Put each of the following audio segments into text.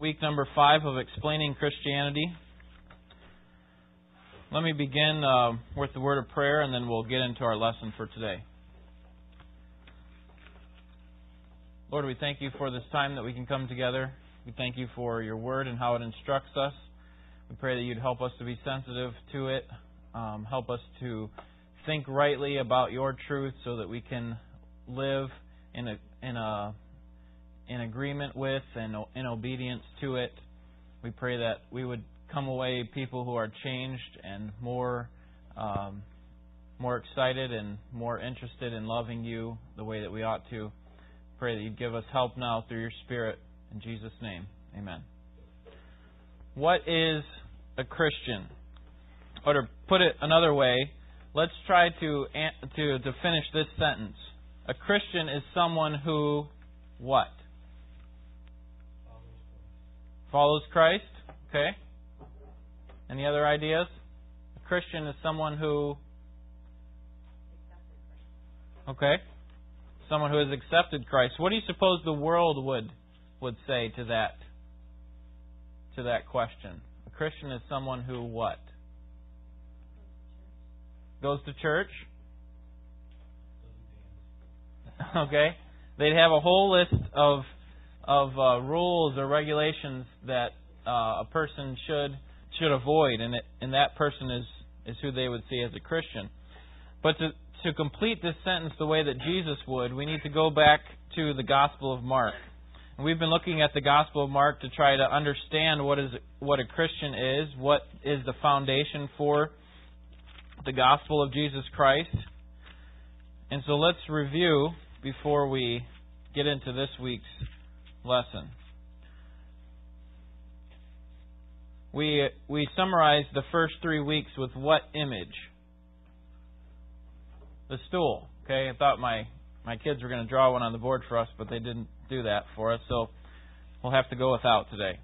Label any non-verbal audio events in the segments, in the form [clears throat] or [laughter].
week number five of Explaining Christianity. Let me begin uh, with the word of prayer and then we'll get into our lesson for today. Lord, we thank you for this time that we can come together. We thank you for your word and how it instructs us. We pray that you'd help us to be sensitive to it, um, help us to think rightly about your truth so that we can live in a in a in agreement with and in obedience to it. We pray that we would come away people who are changed and more um, more excited and more interested in loving you the way that we ought to. Pray that you'd give us help now through your Spirit. In Jesus' name, amen. What is a Christian? Or to put it another way, let's try to, to, to finish this sentence. A Christian is someone who, what? Follows Christ. Okay? Any other ideas? A Christian is someone who. Okay? Someone who has accepted Christ. What do you suppose the world would would say to that to that question? A Christian is someone who what? Goes to church. Okay? They'd have a whole list of of uh, rules or regulations that uh, a person should should avoid, and it, and that person is is who they would see as a Christian. But to to complete this sentence the way that Jesus would, we need to go back to the Gospel of Mark. And we've been looking at the Gospel of Mark to try to understand what is what a Christian is, what is the foundation for the gospel of Jesus Christ. And so let's review before we get into this week's lesson. We, we summarized the first three weeks with what image? The stool. Okay, I thought my, my kids were going to draw one on the board for us, but they didn't do that for us, so we'll have to go without today.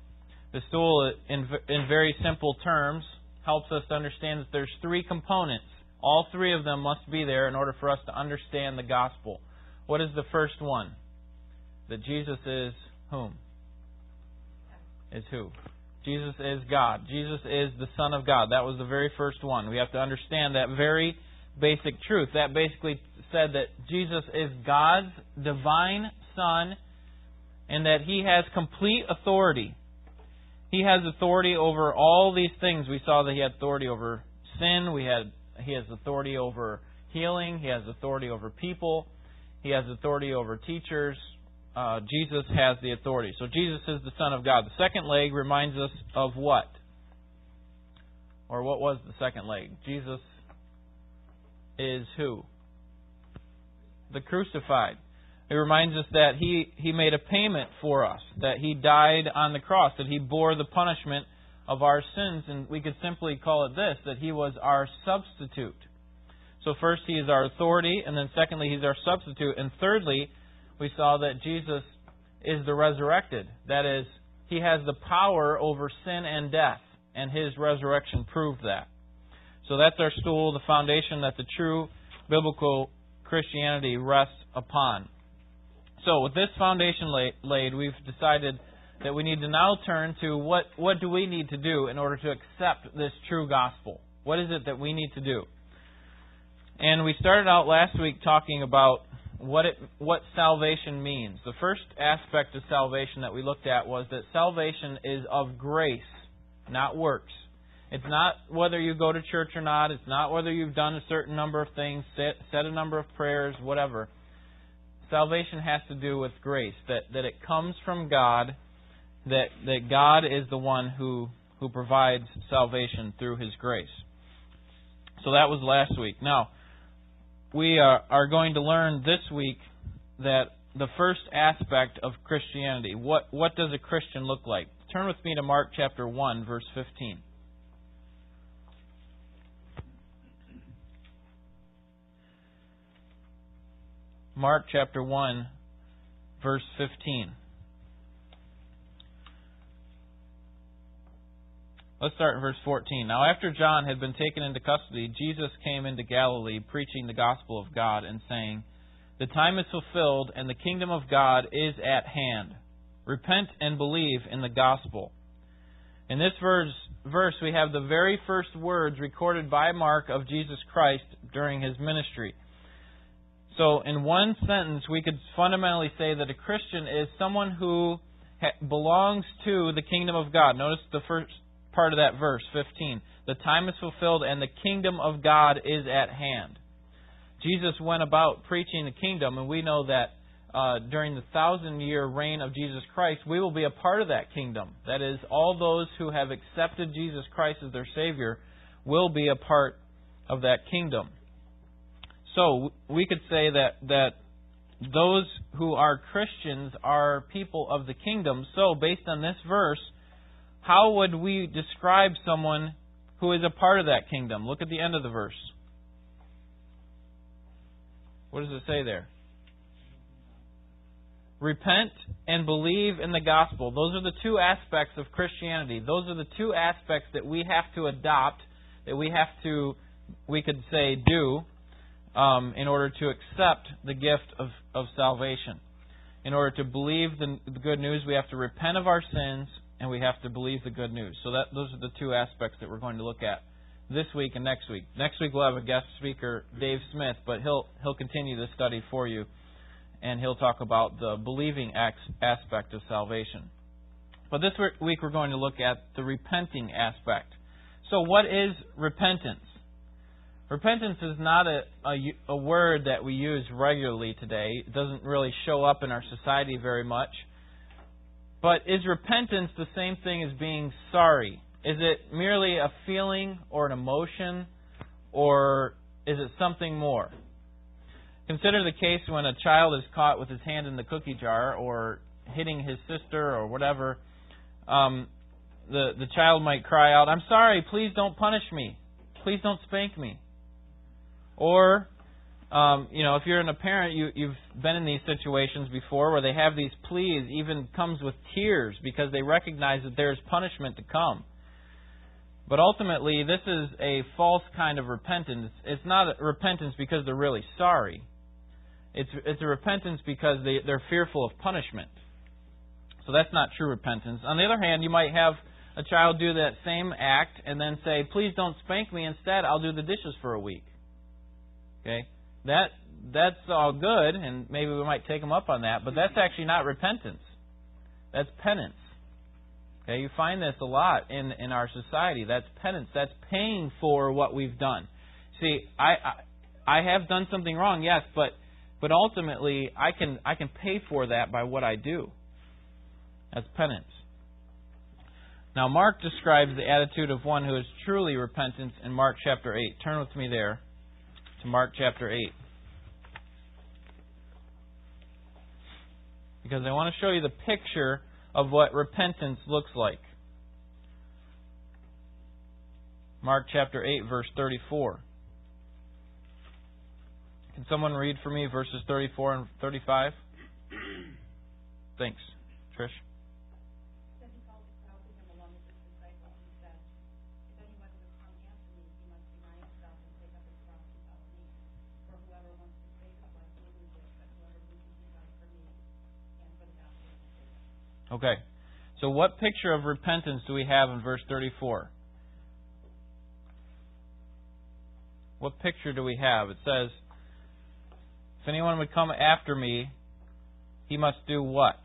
The stool, in, in very simple terms, helps us to understand that there's three components. All three of them must be there in order for us to understand the gospel. What is the first one? That Jesus is whom? Is who? Jesus is God. Jesus is the Son of God. That was the very first one. We have to understand that very basic truth. That basically said that Jesus is God's divine Son and that He has complete authority. He has authority over all these things. We saw that He had authority over sin. We had He has authority over healing. He has authority over people. He has authority over teachers, uh, Jesus has the authority. So Jesus is the Son of God. The second leg reminds us of what? Or what was the second leg? Jesus is who? The crucified. It reminds us that he, he made a payment for us, that he died on the cross, that he bore the punishment of our sins, and we could simply call it this that he was our substitute. So, first, he is our authority, and then secondly, he's our substitute, and thirdly, we saw that Jesus is the resurrected. That is, he has the power over sin and death, and his resurrection proved that. So that's our stool, the foundation that the true biblical Christianity rests upon. So with this foundation laid, we've decided that we need to now turn to what, what do we need to do in order to accept this true gospel? What is it that we need to do? And we started out last week talking about what it what salvation means. The first aspect of salvation that we looked at was that salvation is of grace, not works. It's not whether you go to church or not. It's not whether you've done a certain number of things, said a number of prayers, whatever. Salvation has to do with grace. That that it comes from God. That that God is the one who who provides salvation through His grace. So that was last week. Now we are, are going to learn this week that the first aspect of Christianity. What, what does a Christian look like? Turn with me to Mark chapter 1, verse 15. Mark chapter 1, verse 15. Let's start in verse 14. Now, after John had been taken into custody, Jesus came into Galilee preaching the gospel of God and saying, The time is fulfilled and the kingdom of God is at hand. Repent and believe in the gospel. In this verse, verse, we have the very first words recorded by Mark of Jesus Christ during his ministry. So, in one sentence, we could fundamentally say that a Christian is someone who belongs to the kingdom of God. Notice the first part of that verse, 15. The time is fulfilled and the kingdom of God is at hand. Jesus went about preaching the kingdom, and we know that uh, during the thousand year reign of Jesus Christ, we will be a part of that kingdom. That is, all those who have accepted Jesus Christ as their Savior will be a part of that kingdom. So we could say that that those who are Christians are people of the kingdom. So based on this verse, how would we describe someone who is a part of that kingdom? Look at the end of the verse. What does it say there? Repent and believe in the gospel. Those are the two aspects of Christianity. Those are the two aspects that we have to adopt, that we have to, we could say, do um, in order to accept the gift of, of salvation. In order to believe the, the good news, we have to repent of our sins and we have to believe the good news. So that those are the two aspects that we're going to look at this week and next week. Next week we'll have a guest speaker, Dave Smith, but he'll he'll continue the study for you, and he'll talk about the believing aspect of salvation. But this week we're going to look at the repenting aspect. So what is repentance? Repentance is not a, a, a, word that we use regularly today. It doesn't really show up in our society very much. But is repentance the same thing as being sorry? Is it merely a feeling or an emotion, or is it something more? Consider the case when a child is caught with his hand in the cookie jar or hitting his sister or whatever. Um, the, the child might cry out, I'm sorry, please don't punish me. Please don't spank me. Or, um, you know, if you're a parent, you, you've been in these situations before where they have these pleas, even comes with tears because they recognize that there is punishment to come. But ultimately, this is a false kind of repentance. It's not repentance because they're really sorry. It's, it's a repentance because they, they're fearful of punishment. So that's not true repentance. On the other hand, you might have a child do that same act and then say, please don't spank me. Instead, I'll do the dishes for a week. Okay? That that's all good, and maybe we might take them up on that, but that's actually not repentance. That's penance. Okay, you find this a lot in in our society. That's penance. That's paying for what we've done. See, I I, I have done something wrong, yes, but but ultimately I can I can pay for that by what I do. That's penance. Now Mark describes the attitude of one who is truly repentant in Mark chapter 8. Turn with me there to Mark chapter 8. Because I want to show you the picture of what repentance looks like. Mark chapter 8, verse 34. Can someone read for me verses 34 and 35? Thanks. Trish. Okay. So, what picture of repentance do we have in verse 34? What picture do we have? It says, If anyone would come after me, he must do what?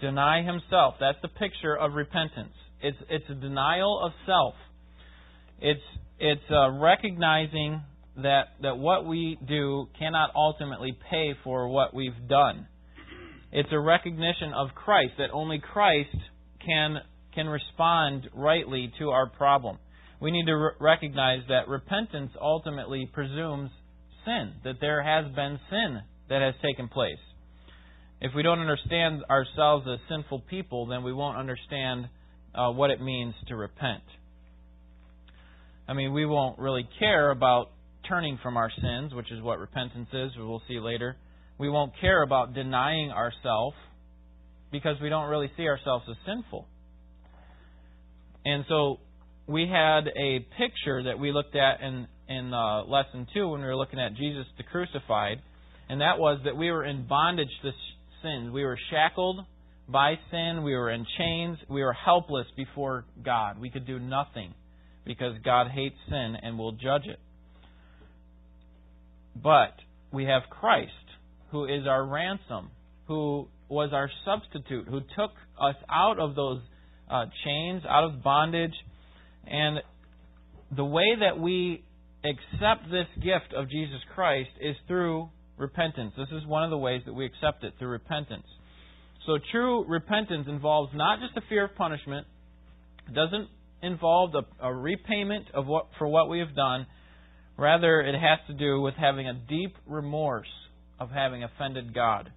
Deny himself. That's the picture of repentance. It's, it's a denial of self. It's, it's uh, recognizing that, that what we do cannot ultimately pay for what we've done. It's a recognition of Christ, that only Christ can, can respond rightly to our problem. We need to re- recognize that repentance ultimately presumes sin, that there has been sin that has taken place. If we don't understand ourselves as sinful people, then we won't understand uh, what it means to repent. I mean, we won't really care about turning from our sins, which is what repentance is, we'll see later. We won't care about denying ourselves because we don't really see ourselves as sinful. And so we had a picture that we looked at in in uh, lesson two when we were looking at Jesus the crucified, and that was that we were in bondage to sins. We were shackled by sin. We were in chains. We were helpless before God. We could do nothing because God hates sin and will judge it. But we have Christ, who is our ransom, who was our substitute, who took us out of those uh, chains, out of bondage. And the way that we accept this gift of Jesus Christ is through repentance. This is one of the ways that we accept it, through repentance. So true repentance involves not just a fear of punishment, it doesn't involve a, a repayment of what for what we have done. Rather, it has to do with having a deep remorse of having offended God.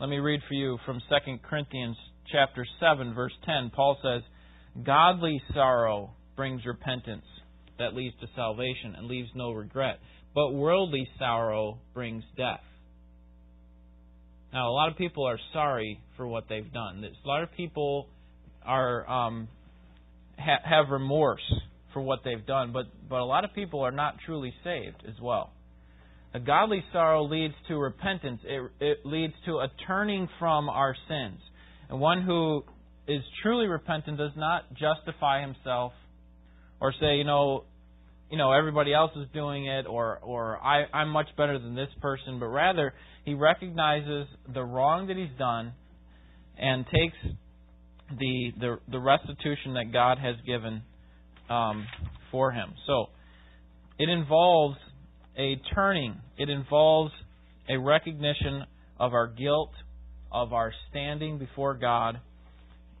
Let me read for you from 2 Corinthians chapter 7 verse 10. Paul says, "Godly sorrow brings repentance that leads to salvation and leaves no regret, but worldly sorrow brings death." Now, a lot of people are sorry for what they've done. A lot of people are um, ha- have remorse for what they've done, but but a lot of people are not truly saved as well. A godly sorrow leads to repentance. It, it leads to a turning from our sins. And one who is truly repentant does not justify himself or say, you know, you know everybody else is doing it or or I I'm much better than this person, but rather he recognizes the wrong that he's done and takes the the, the restitution that God has given um, for him. So it involves a turning. It involves a recognition of our guilt, of our standing before God,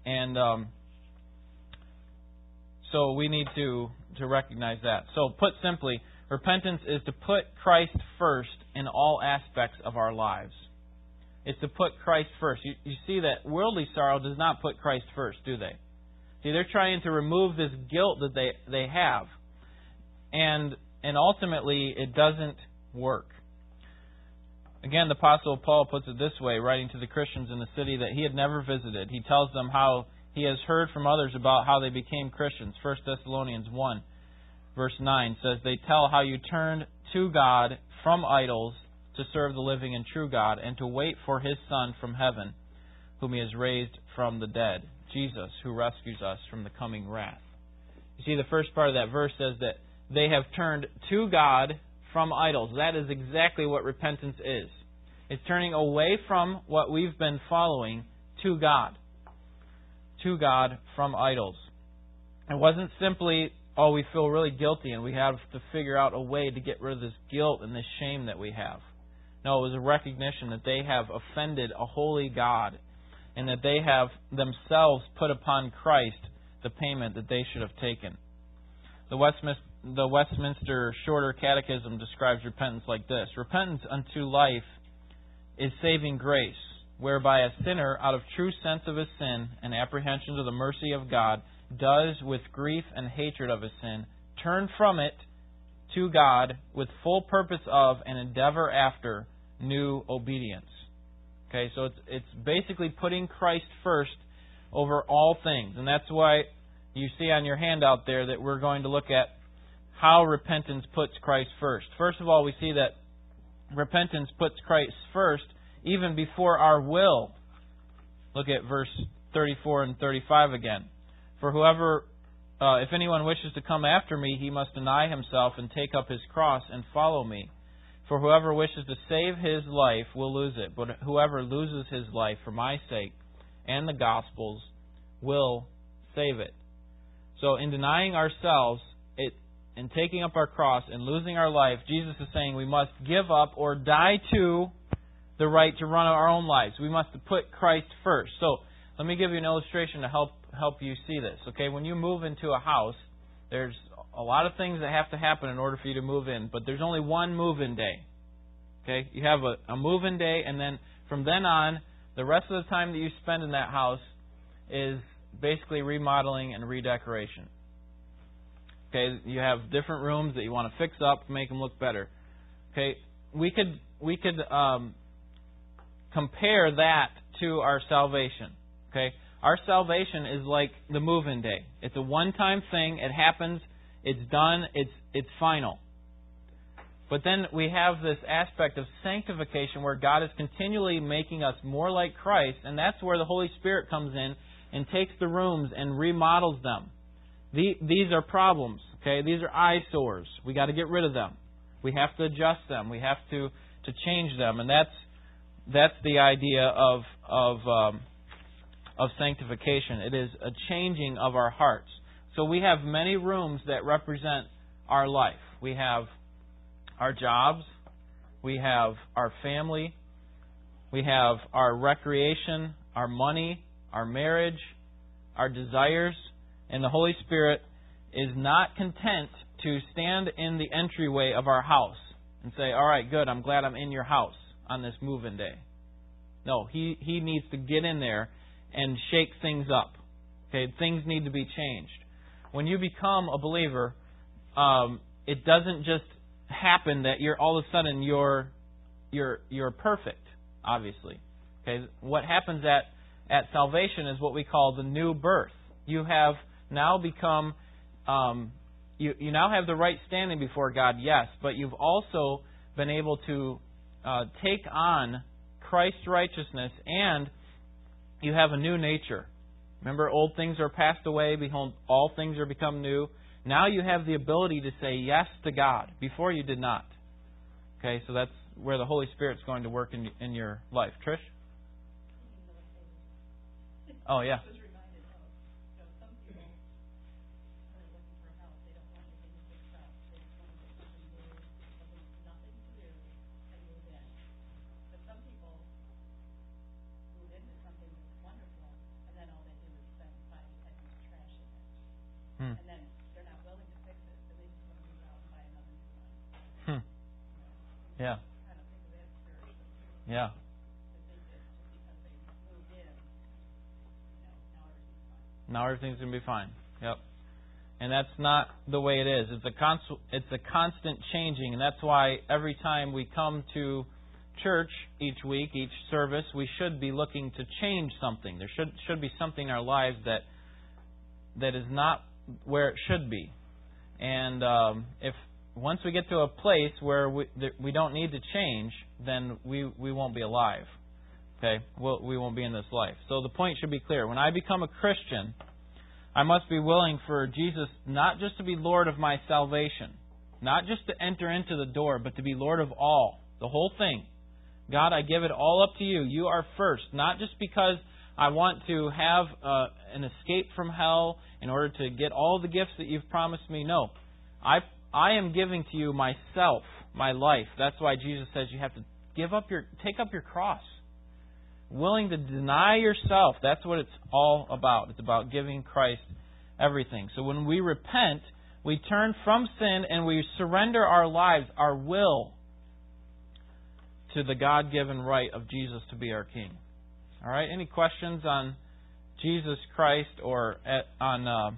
and um, so we need to to recognize that. So put simply, repentance is to put Christ first in all aspects of our lives. It's to put Christ first. You, you see that worldly sorrow does not put Christ first, do they? See, they're trying to remove this guilt that they, they have. And and ultimately it doesn't work. Again, the Apostle Paul puts it this way, writing to the Christians in the city that he had never visited. He tells them how he has heard from others about how they became Christians. 1 Thessalonians 1, verse 9 says, They tell how you turned to God from idols to serve the living and true God and to wait for his Son from heaven, whom he has raised from the dead, Jesus, who rescues us from the coming wrath. You see, the first part of that verse says that they have turned to God from idols. That is exactly what repentance is. It's turning away from what we've been following to God. To God from idols. It wasn't simply, oh, we feel really guilty and we have to figure out a way to get rid of this guilt and this shame that we have. No, it was a recognition that they have offended a holy God and that they have themselves put upon Christ the payment that they should have taken. The Westminster, the Westminster Shorter Catechism describes repentance like this Repentance unto life is saving grace, whereby a sinner, out of true sense of his sin and apprehension of the mercy of God, does, with grief and hatred of his sin, turn from it to God with full purpose of and endeavor after new obedience. Okay, so it's it's basically putting Christ first over all things, and that's why you see on your handout there that we're going to look at how repentance puts Christ first. First of all, we see that repentance puts Christ first even before our will. Look at verse 34 and 35 again. For whoever, uh, if anyone wishes to come after me, he must deny himself and take up his cross and follow me. For whoever wishes to save his life will lose it, but whoever loses his life for my sake and the gospel's will save it. So, in denying ourselves and taking up our cross and losing our life, Jesus is saying we must give up or die to the right to run our own lives. We must put Christ first. So, let me give you an illustration to help help you see this. Okay, when you move into a house, there's a lot of things that have to happen in order for you to move in, but there's only one move-in day. Okay, you have a, a move-in day, and then from then on, the rest of the time that you spend in that house is basically remodeling and redecoration. Okay, you have different rooms that you want to fix up, make them look better. Okay, we could we could um, compare that to our salvation. Okay, our salvation is like the move-in day. It's a one-time thing. It happens. It's done. It's it's final. But then we have this aspect of sanctification where God is continually making us more like Christ, and that's where the Holy Spirit comes in and takes the rooms and remodels them. These are problems, okay? These are eyesores. We got to get rid of them. We have to adjust them. We have to to change them, and that's that's the idea of of um, of sanctification. It is a changing of our hearts. So we have many rooms that represent our life. We have our jobs, we have our family, we have our recreation, our money, our marriage, our desires, and the Holy Spirit is not content to stand in the entryway of our house and say, All right, good, I'm glad I'm in your house on this move in day. No, he, he needs to get in there and shake things up. Okay, things need to be changed. When you become a believer, um, it doesn't just happen that you're all of a sudden you're you're you're perfect. Obviously, okay. What happens at at salvation is what we call the new birth. You have now become um, you you now have the right standing before God, yes, but you've also been able to uh, take on Christ's righteousness and you have a new nature. Remember, old things are passed away. Behold, all things are become new. Now you have the ability to say yes to God. Before you did not. Okay, so that's where the Holy Spirit's going to work in, in your life. Trish? Oh, yeah. Yeah. Yeah. Now everything's going to be fine. Yep. And that's not the way it is. It's a const- it's a constant changing, and that's why every time we come to church each week, each service, we should be looking to change something. There should should be something in our lives that that is not where it should be. And um, if once we get to a place where we, we don't need to change, then we, we won't be alive. Okay? We'll, we won't be in this life. So the point should be clear. When I become a Christian, I must be willing for Jesus not just to be Lord of my salvation, not just to enter into the door, but to be Lord of all, the whole thing. God, I give it all up to you. You are first, not just because I want to have uh, an escape from hell in order to get all the gifts that you've promised me. No. I I am giving to you myself, my life. That's why Jesus says you have to give up your take up your cross. Willing to deny yourself. That's what it's all about. It's about giving Christ everything. So when we repent, we turn from sin and we surrender our lives, our will, to the God given right of Jesus to be our King. All right? Any questions on Jesus Christ or at, on uh,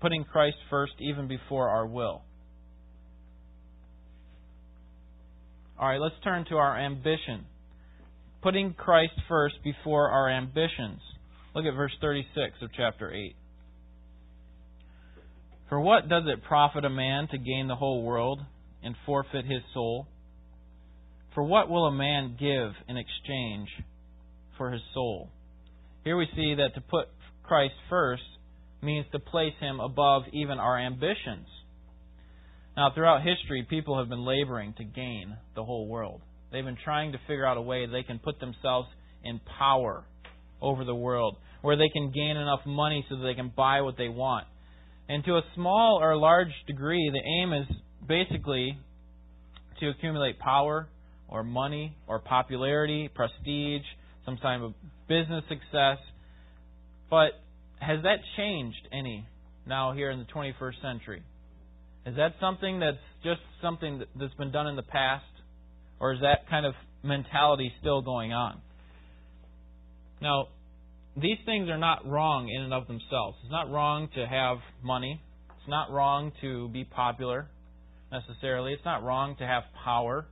putting Christ first even before our will? All right, let's turn to our ambition. Putting Christ first before our ambitions. Look at verse 36 of chapter 8. For what does it profit a man to gain the whole world and forfeit his soul? For what will a man give in exchange for his soul? Here we see that to put Christ first means to place him above even our ambitions. Now, throughout history, people have been laboring to gain the whole world. They've been trying to figure out a way they can put themselves in power over the world, where they can gain enough money so that they can buy what they want. And to a small or large degree, the aim is basically to accumulate power or money or popularity, prestige, some type of business success. But has that changed any now here in the 21st century? Is that something that's just something that's been done in the past? Or is that kind of mentality still going on? Now, these things are not wrong in and of themselves. It's not wrong to have money. It's not wrong to be popular necessarily. It's not wrong to have power.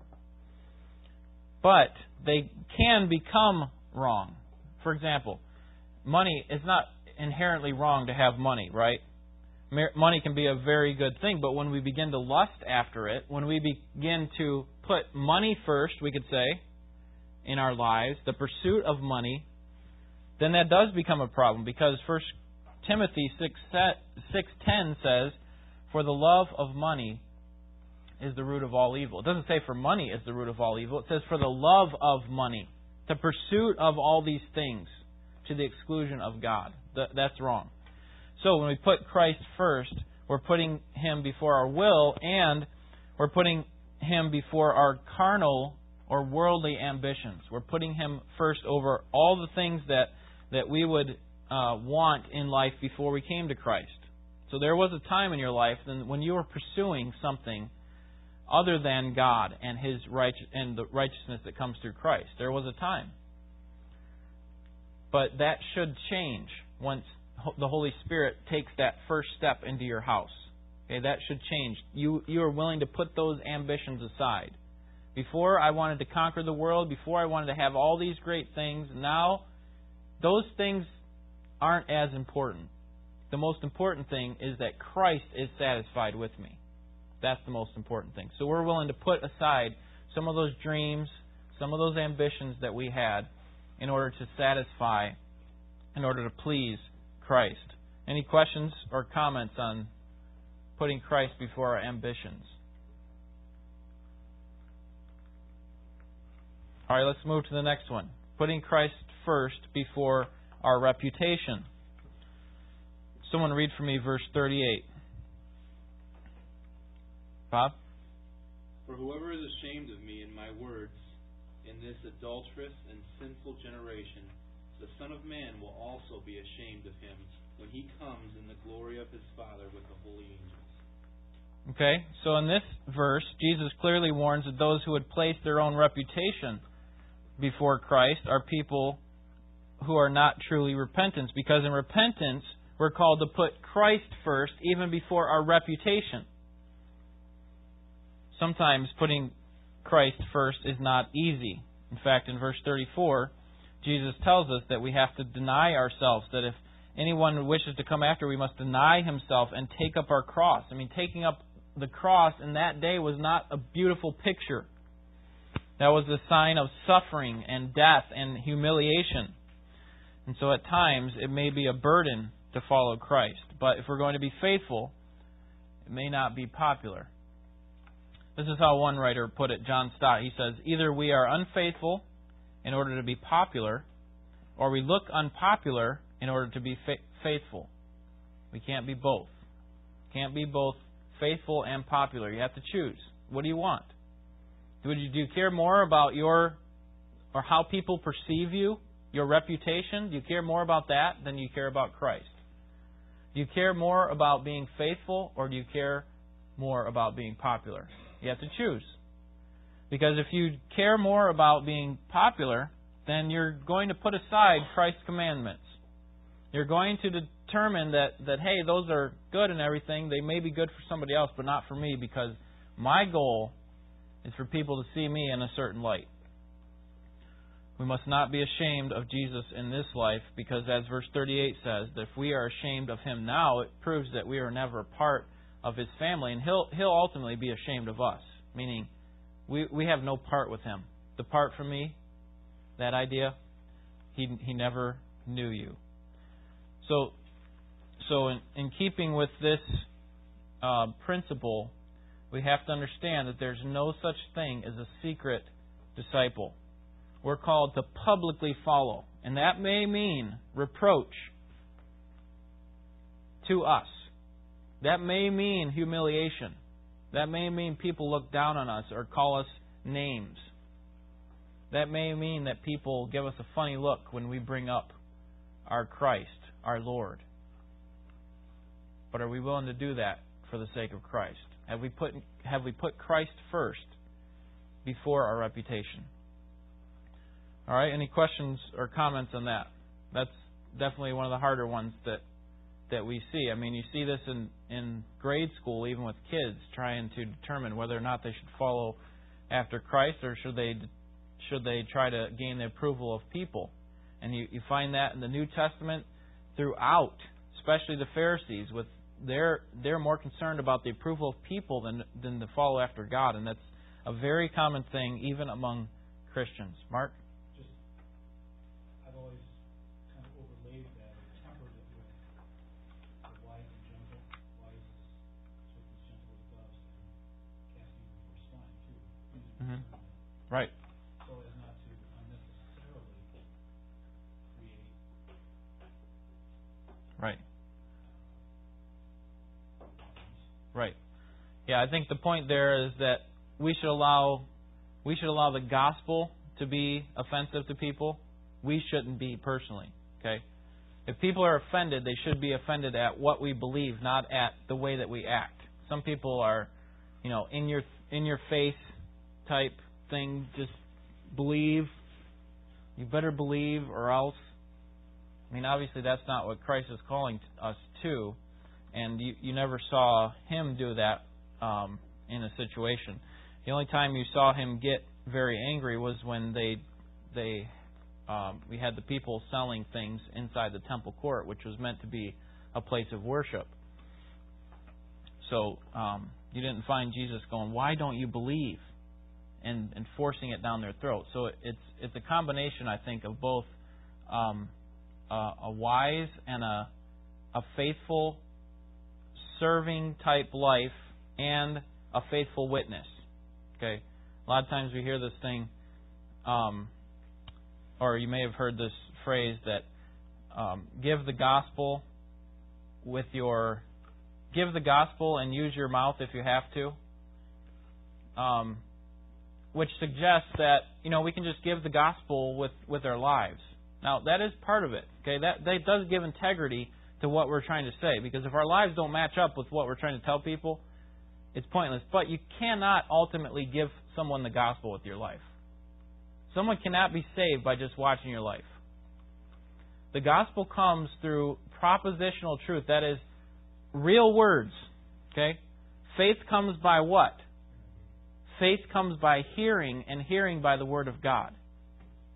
But they can become wrong. For example, money is not inherently wrong to have money, right? Money can be a very good thing, but when we begin to lust after it, when we begin to put money first, we could say, in our lives, the pursuit of money, then that does become a problem because First Timothy 6:10 says, "For the love of money is the root of all evil." It doesn't say for money is the root of all evil. It says for the love of money, the pursuit of all these things to the exclusion of God. That's wrong. So when we put Christ first, we're putting him before our will and we're putting him before our carnal or worldly ambitions. We're putting him first over all the things that, that we would uh, want in life before we came to Christ. So there was a time in your life when you were pursuing something other than God and His righteous and the righteousness that comes through Christ. There was a time, but that should change once the Holy Spirit takes that first step into your house. Okay, that should change. You you are willing to put those ambitions aside. Before I wanted to conquer the world, before I wanted to have all these great things, now those things aren't as important. The most important thing is that Christ is satisfied with me. That's the most important thing. So we're willing to put aside some of those dreams, some of those ambitions that we had in order to satisfy, in order to please Christ. Any questions or comments on putting Christ before our ambitions? All right, let's move to the next one. Putting Christ first before our reputation. Someone read for me verse 38. Bob? For whoever is ashamed of me and my words in this adulterous and sinful generation, the Son of Man will also be ashamed of him when he comes in the glory of his Father with the holy angels. Okay, so in this verse, Jesus clearly warns that those who would place their own reputation before Christ are people who are not truly repentant, because in repentance, we're called to put Christ first, even before our reputation. Sometimes putting Christ first is not easy. In fact, in verse 34, Jesus tells us that we have to deny ourselves, that if anyone wishes to come after, we must deny himself and take up our cross. I mean, taking up the cross in that day was not a beautiful picture. That was a sign of suffering and death and humiliation. And so at times it may be a burden to follow Christ. But if we're going to be faithful, it may not be popular. This is how one writer put it, John Stott. He says, Either we are unfaithful in order to be popular, or we look unpopular in order to be fa- faithful. We can't be both. Can't be both faithful and popular. You have to choose. What do you want? Do you, do you care more about your or how people perceive you, your reputation? Do you care more about that than you care about Christ? Do you care more about being faithful or do you care more about being popular? You have to choose. Because if you care more about being popular, then you're going to put aside Christ's commandments. You're going to determine that, that, hey, those are good and everything. They may be good for somebody else, but not for me because my goal is for people to see me in a certain light. We must not be ashamed of Jesus in this life because, as verse 38 says, that if we are ashamed of him now, it proves that we are never part of his family, and he'll, he'll ultimately be ashamed of us, meaning we, we have no part with him. Depart from me, that idea, he, he never knew you. So, so in, in keeping with this uh, principle, we have to understand that there's no such thing as a secret disciple. We're called to publicly follow, and that may mean reproach to us. That may mean humiliation. That may mean people look down on us or call us names. That may mean that people give us a funny look when we bring up our Christ, our Lord. But are we willing to do that for the sake of Christ? Have we put have we put Christ first before our reputation? All right, any questions or comments on that? That's definitely one of the harder ones that that we see. I mean, you see this in in grade school, even with kids trying to determine whether or not they should follow after Christ or should they should they try to gain the approval of people. And you, you find that in the New Testament throughout, especially the Pharisees with they're they're more concerned about the approval of people than than to follow after God, and that's a very common thing even among Christians. Mark. Mhm. Right. So as not to unnecessarily create Right. Right. Yeah, I think the point there is that we should allow we should allow the gospel to be offensive to people. We shouldn't be personally. Okay? If people are offended, they should be offended at what we believe, not at the way that we act. Some people are, you know, in your in your face type thing, just believe. You better believe or else. I mean, obviously that's not what Christ is calling us to and you, you never saw him do that um, in a situation. The only time you saw him get very angry was when they they um, we had the people selling things inside the temple court, which was meant to be a place of worship. So um, you didn't find Jesus going, "Why don't you believe?" And and forcing it down their throat. So it's it's a combination, I think, of both um, a, a wise and a a faithful serving type life and a faithful witness. Okay? A lot of times we hear this thing, um, or you may have heard this phrase that um, give the gospel with your give the gospel and use your mouth if you have to. Um, which suggests that you know we can just give the gospel with with our lives. Now that is part of it. Okay, that that does give integrity to what we're trying to say. Because if our lives don't match up with what we're trying to tell people, it's pointless. But you cannot ultimately give someone the gospel with your life. Someone cannot be saved by just watching your life. The gospel comes through propositional truth. That is real words. Okay? Faith comes by what? Faith comes by hearing, and hearing by the word of God.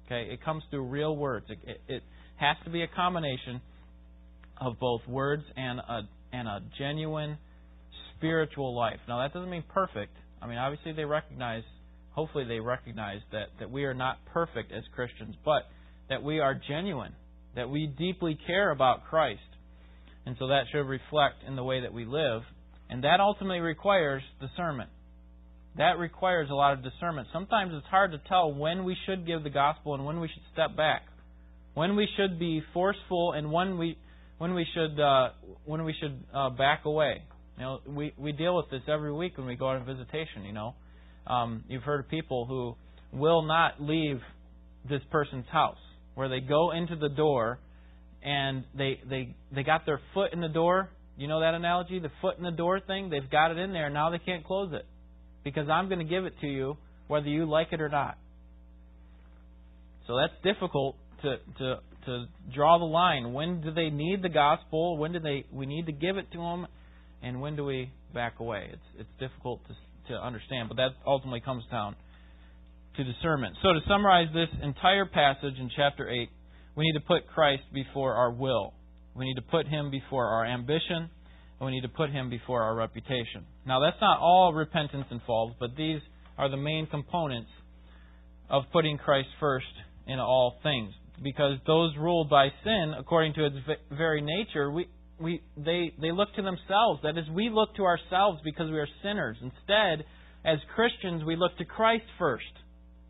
Okay? It comes through real words. It, it, it has to be a combination of both words and a and a genuine spiritual life. Now that doesn't mean perfect. I mean obviously they recognize hopefully they recognize that, that we are not perfect as Christians, but that we are genuine, that we deeply care about Christ. And so that should reflect in the way that we live. And that ultimately requires discernment. That requires a lot of discernment. Sometimes it's hard to tell when we should give the gospel and when we should step back. When we should be forceful and when we when we should uh, when we should uh, back away. You know, we we deal with this every week when we go on visitation. You know, um, you've heard of people who will not leave this person's house, where they go into the door and they they they got their foot in the door. You know that analogy, the foot in the door thing. They've got it in there, now they can't close it because I'm going to give it to you whether you like it or not. So that's difficult to to to draw the line. When do they need the gospel? When do they we need to give it to them? And when do we back away? It's it's difficult to to understand, but that ultimately comes down to discernment. So to summarize this entire passage in chapter 8, we need to put Christ before our will. We need to put him before our ambition, and we need to put him before our reputation. Now that's not all repentance involves, but these are the main components of putting Christ first in all things because those ruled by sin, according to its very nature, we, we, they, they look to themselves. That is, we look to ourselves because we are sinners. Instead, as Christians, we look to Christ first.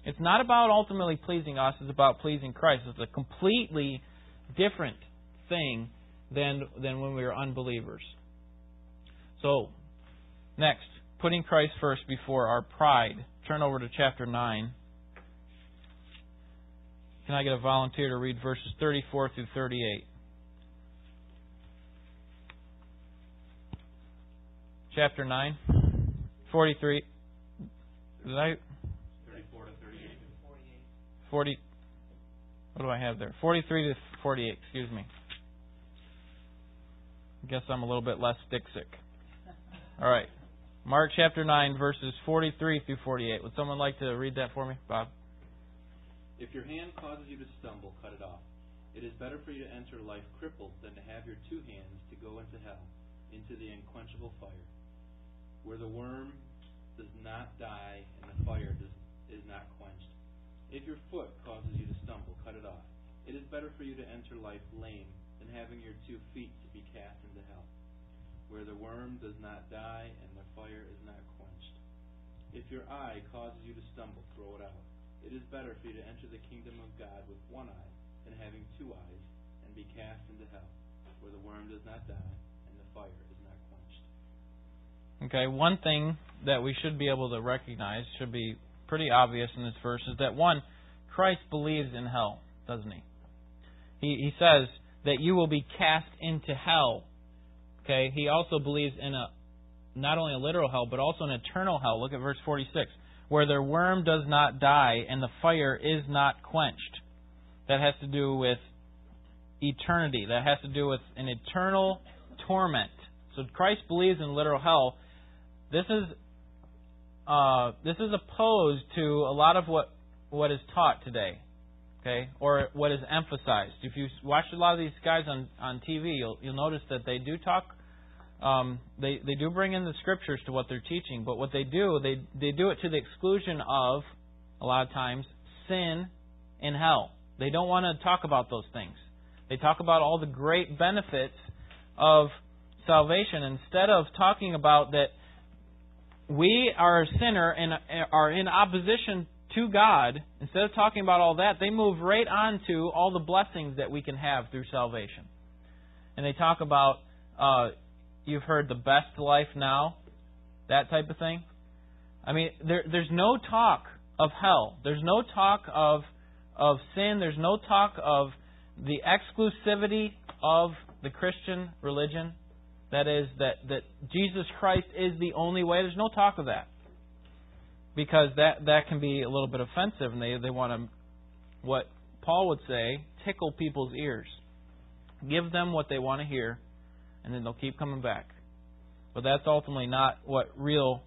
It's not about ultimately pleasing us, it's about pleasing Christ. It's a completely different thing than, than when we were unbelievers. So, next, putting Christ first before our pride. Turn over to chapter 9. Can I get a volunteer to read verses 34 through 38? Chapter 9, 43. Did I? 34 to 38. 40. What do I have there? 43 to 48, excuse me. I guess I'm a little bit less stick sick. All right. Mark chapter 9, verses 43 through 48. Would someone like to read that for me? Bob? If your hand causes you to stumble, cut it off. It is better for you to enter life crippled than to have your two hands to go into hell, into the unquenchable fire, where the worm does not die and the fire does, is not quenched. If your foot causes you to stumble, cut it off. It is better for you to enter life lame than having your two feet to be cast into hell, where the worm does not die and the fire is not quenched. If your eye causes you to stumble, throw it out. It is better for you to enter the kingdom of God with one eye than having two eyes and be cast into hell, where the worm does not die and the fire is not quenched. Okay, one thing that we should be able to recognize should be pretty obvious in this verse is that one, Christ believes in hell, doesn't he? He he says that you will be cast into hell. Okay, he also believes in a not only a literal hell but also an eternal hell. Look at verse 46, where their worm does not die and the fire is not quenched. That has to do with eternity. That has to do with an eternal torment. So Christ believes in literal hell. This is uh, this is opposed to a lot of what what is taught today, okay, or what is emphasized. If you watch a lot of these guys on on TV, you'll you'll notice that they do talk. Um, they they do bring in the scriptures to what they're teaching, but what they do they they do it to the exclusion of a lot of times sin and hell. They don't want to talk about those things. They talk about all the great benefits of salvation instead of talking about that we are a sinner and are in opposition to God. Instead of talking about all that, they move right on to all the blessings that we can have through salvation. And they talk about uh, you've heard the best life now, that type of thing. I mean, there, there's no talk of hell. There's no talk of of sin. There's no talk of the exclusivity of the Christian religion. That is, that, that Jesus Christ is the only way. There's no talk of that. Because that, that can be a little bit offensive, and they, they want to, what Paul would say, tickle people's ears. Give them what they want to hear, and then they'll keep coming back. But that's ultimately not what real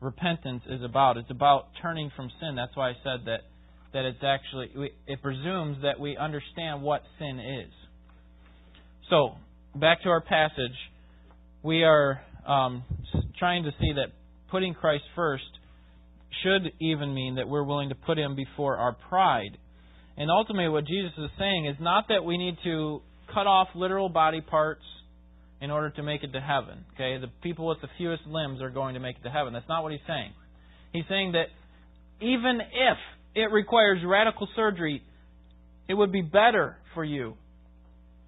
repentance is about. It's about turning from sin. That's why I said that that it's actually it presumes that we understand what sin is. So, back to our passage we are um, trying to see that putting Christ first should even mean that we're willing to put Him before our pride. And ultimately, what Jesus is saying is not that we need to cut off literal body parts in order to make it to heaven. Okay, the people with the fewest limbs are going to make it to heaven. That's not what He's saying. He's saying that even if it requires radical surgery, it would be better for you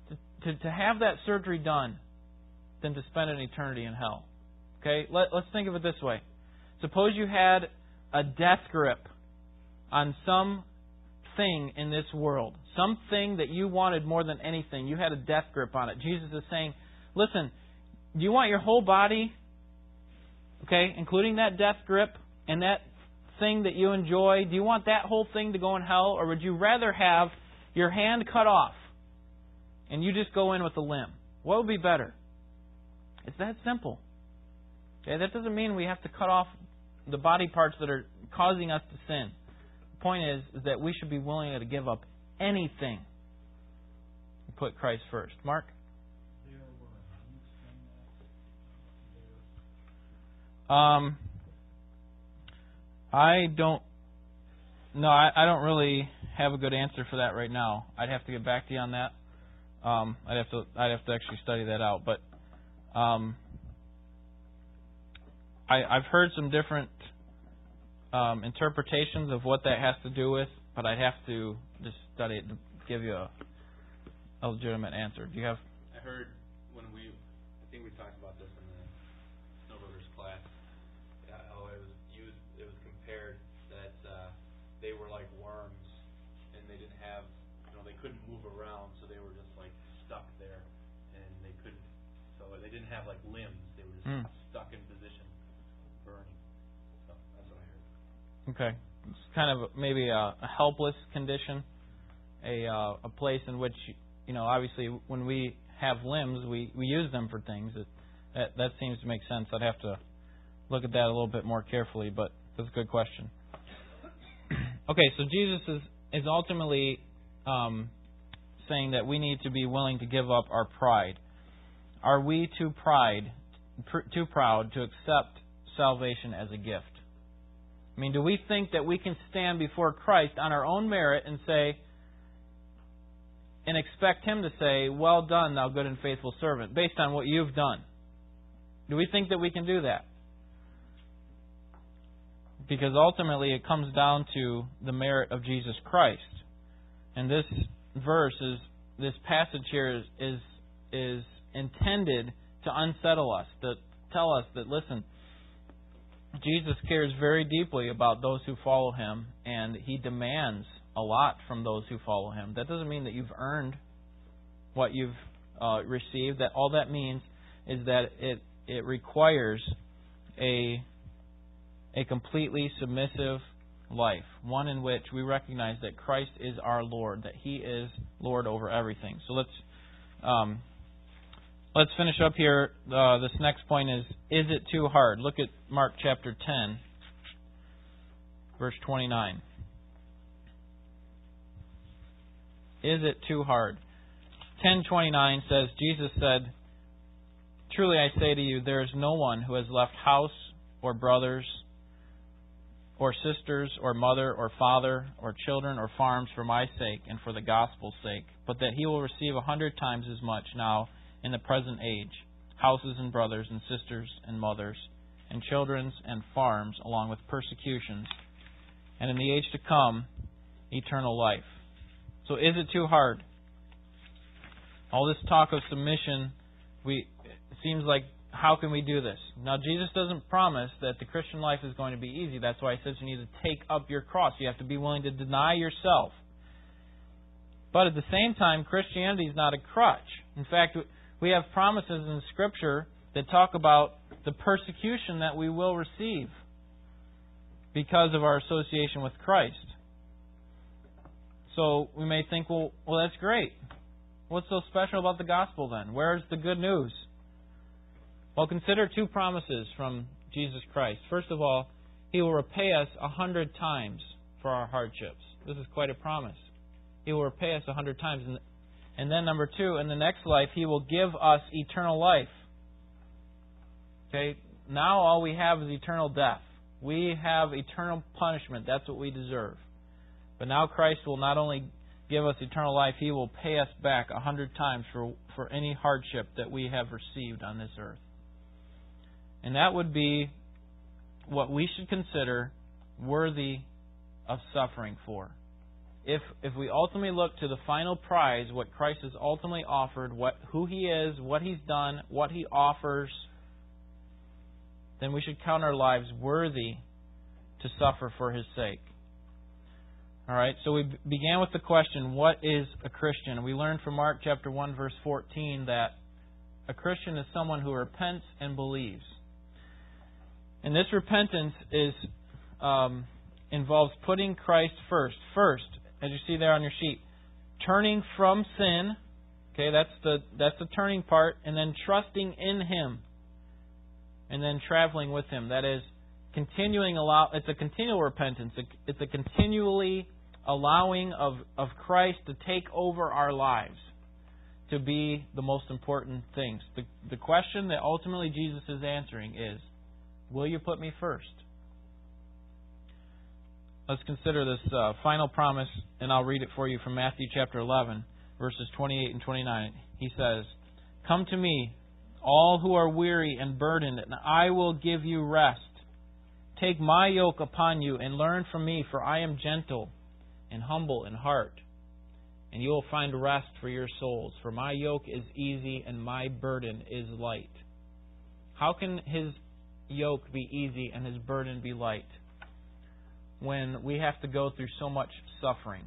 to, to, to have that surgery done than to spend an eternity in hell. Okay? Let, let's think of it this way. Suppose you had a death grip on some thing in this world, something that you wanted more than anything. You had a death grip on it. Jesus is saying, listen, do you want your whole body, okay, including that death grip and that thing that you enjoy, do you want that whole thing to go in hell, or would you rather have your hand cut off and you just go in with a limb? What would be better? It's that simple. Okay, that doesn't mean we have to cut off the body parts that are causing us to sin. The point is, is that we should be willing to give up anything and put Christ first. Mark? Um, I don't. No, I, I don't really have a good answer for that right now. I'd have to get back to you on that. Um, I'd have to. I'd have to actually study that out. But um, I, I've heard some different um, interpretations of what that has to do with, but I'd have to just study it to give you a, a legitimate answer. Do you have? I heard when we, I think we talked about this in the snowboarders class, how it was used, it was compared that uh, they were like worms, and they didn't have, you know, they couldn't move around, so they were just like stuck there, and they couldn't so they didn't have like limbs; they were just mm. stuck in position, burning. So that's what I heard. Okay, it's kind of maybe a, a helpless condition, a uh, a place in which you know obviously when we have limbs, we we use them for things. It, that that seems to make sense. I'd have to look at that a little bit more carefully, but that's a good question. [clears throat] okay, so Jesus is is ultimately um, saying that we need to be willing to give up our pride are we too pride, pr- too proud to accept salvation as a gift? I mean, do we think that we can stand before Christ on our own merit and say, and expect Him to say, Well done, thou good and faithful servant, based on what you've done? Do we think that we can do that? Because ultimately it comes down to the merit of Jesus Christ. And this verse is this passage here is is, is intended to unsettle us, to tell us that listen, Jesus cares very deeply about those who follow him and he demands a lot from those who follow him. That doesn't mean that you've earned what you've uh, received. That all that means is that it it requires a a completely submissive life, one in which we recognize that Christ is our Lord, that He is Lord over everything. So let's um, let's finish up here. Uh, this next point is: Is it too hard? Look at Mark chapter ten, verse twenty-nine. Is it too hard? 1029 says, Jesus said, Truly I say to you, there is no one who has left house or brothers or sisters or mother or father or children or farms for my sake and for the gospel's sake, but that he will receive a hundred times as much now in the present age houses and brothers and sisters and mothers and children's and farms along with persecutions, and in the age to come, eternal life. So is it too hard? All this talk of submission, we it seems like how can we do this? Now Jesus doesn't promise that the Christian life is going to be easy. That's why he says you need to take up your cross. You have to be willing to deny yourself. But at the same time, Christianity is not a crutch. In fact, we have promises in Scripture that talk about the persecution that we will receive because of our association with Christ. So we may think, well, well, that's great. What's so special about the gospel then? Where's the good news? Well, consider two promises from Jesus Christ. First of all, He will repay us a hundred times for our hardships. This is quite a promise. He will repay us a hundred times. And then, number two, in the next life, He will give us eternal life. Okay? Now all we have is eternal death. We have eternal punishment. That's what we deserve. But now Christ will not only give us eternal life, He will pay us back a hundred times for, for any hardship that we have received on this earth. And that would be what we should consider worthy of suffering for. If if we ultimately look to the final prize, what Christ has ultimately offered, what who He is, what He's done, what He offers, then we should count our lives worthy to suffer for His sake. All right, so we began with the question, what is a Christian? We learned from Mark chapter 1 verse 14 that a Christian is someone who repents and believes. And this repentance is um, involves putting Christ first. First, as you see there on your sheet, turning from sin. Okay, that's the that's the turning part, and then trusting in Him, and then traveling with Him. That is continuing allow. It's a continual repentance. It's a continually allowing of of Christ to take over our lives to be the most important things. The the question that ultimately Jesus is answering is Will you put me first? Let's consider this uh, final promise, and I'll read it for you from Matthew chapter 11, verses 28 and 29. He says, Come to me, all who are weary and burdened, and I will give you rest. Take my yoke upon you and learn from me, for I am gentle and humble in heart, and you will find rest for your souls. For my yoke is easy and my burden is light. How can his yoke be easy and his burden be light when we have to go through so much suffering.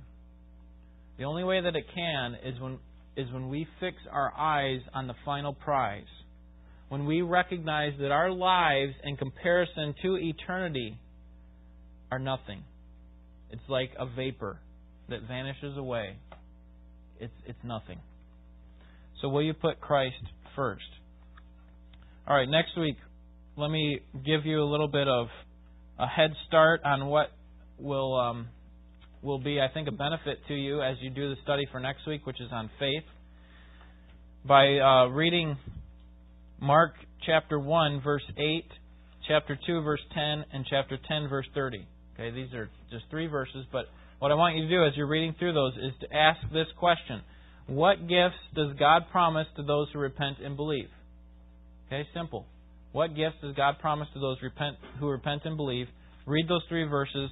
The only way that it can is when is when we fix our eyes on the final prize. When we recognize that our lives in comparison to eternity are nothing. It's like a vapor that vanishes away. It's it's nothing. So will you put Christ first? All right, next week let me give you a little bit of a head start on what will um, will be, I think, a benefit to you as you do the study for next week, which is on faith. By uh, reading Mark chapter 1, verse 8, chapter 2, verse 10, and chapter 10, verse 30. Okay, these are just three verses, but what I want you to do as you're reading through those is to ask this question What gifts does God promise to those who repent and believe? Okay, simple. What gifts does God promise to those repent, who repent and believe? Read those three verses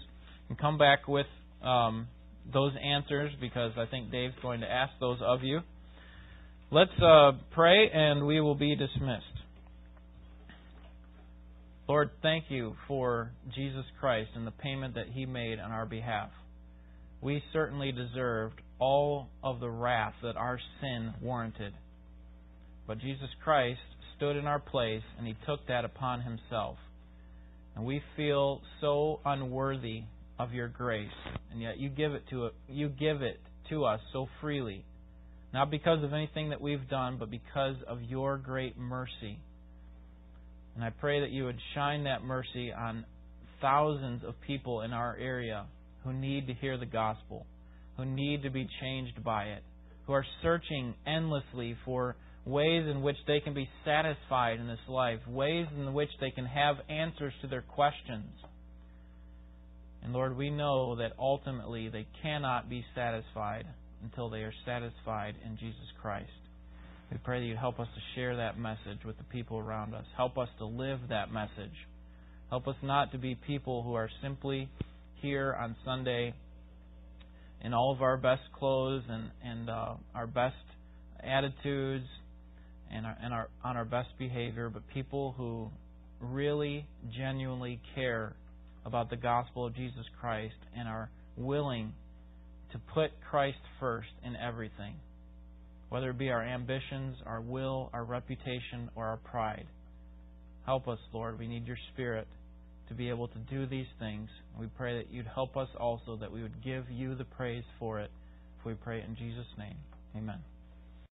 and come back with um, those answers because I think Dave's going to ask those of you. Let's uh, pray and we will be dismissed. Lord, thank you for Jesus Christ and the payment that He made on our behalf. We certainly deserved all of the wrath that our sin warranted. But Jesus Christ stood in our place and He took that upon Himself. And we feel so unworthy of your grace, and yet you give it to you give it to us so freely, not because of anything that we've done, but because of your great mercy. And I pray that you would shine that mercy on thousands of people in our area who need to hear the gospel, who need to be changed by it, who are searching endlessly for ways in which they can be satisfied in this life, ways in which they can have answers to their questions. And Lord, we know that ultimately they cannot be satisfied until they are satisfied in Jesus Christ. We pray that you help us to share that message with the people around us. Help us to live that message. Help us not to be people who are simply here on Sunday in all of our best clothes and, and uh, our best attitudes and, our, and our, on our best behavior, but people who really, genuinely care about the gospel of Jesus Christ and are willing to put Christ first in everything, whether it be our ambitions, our will, our reputation, or our pride. Help us, Lord. We need your Spirit to be able to do these things. We pray that you'd help us also, that we would give you the praise for it. We pray in Jesus' name. Amen.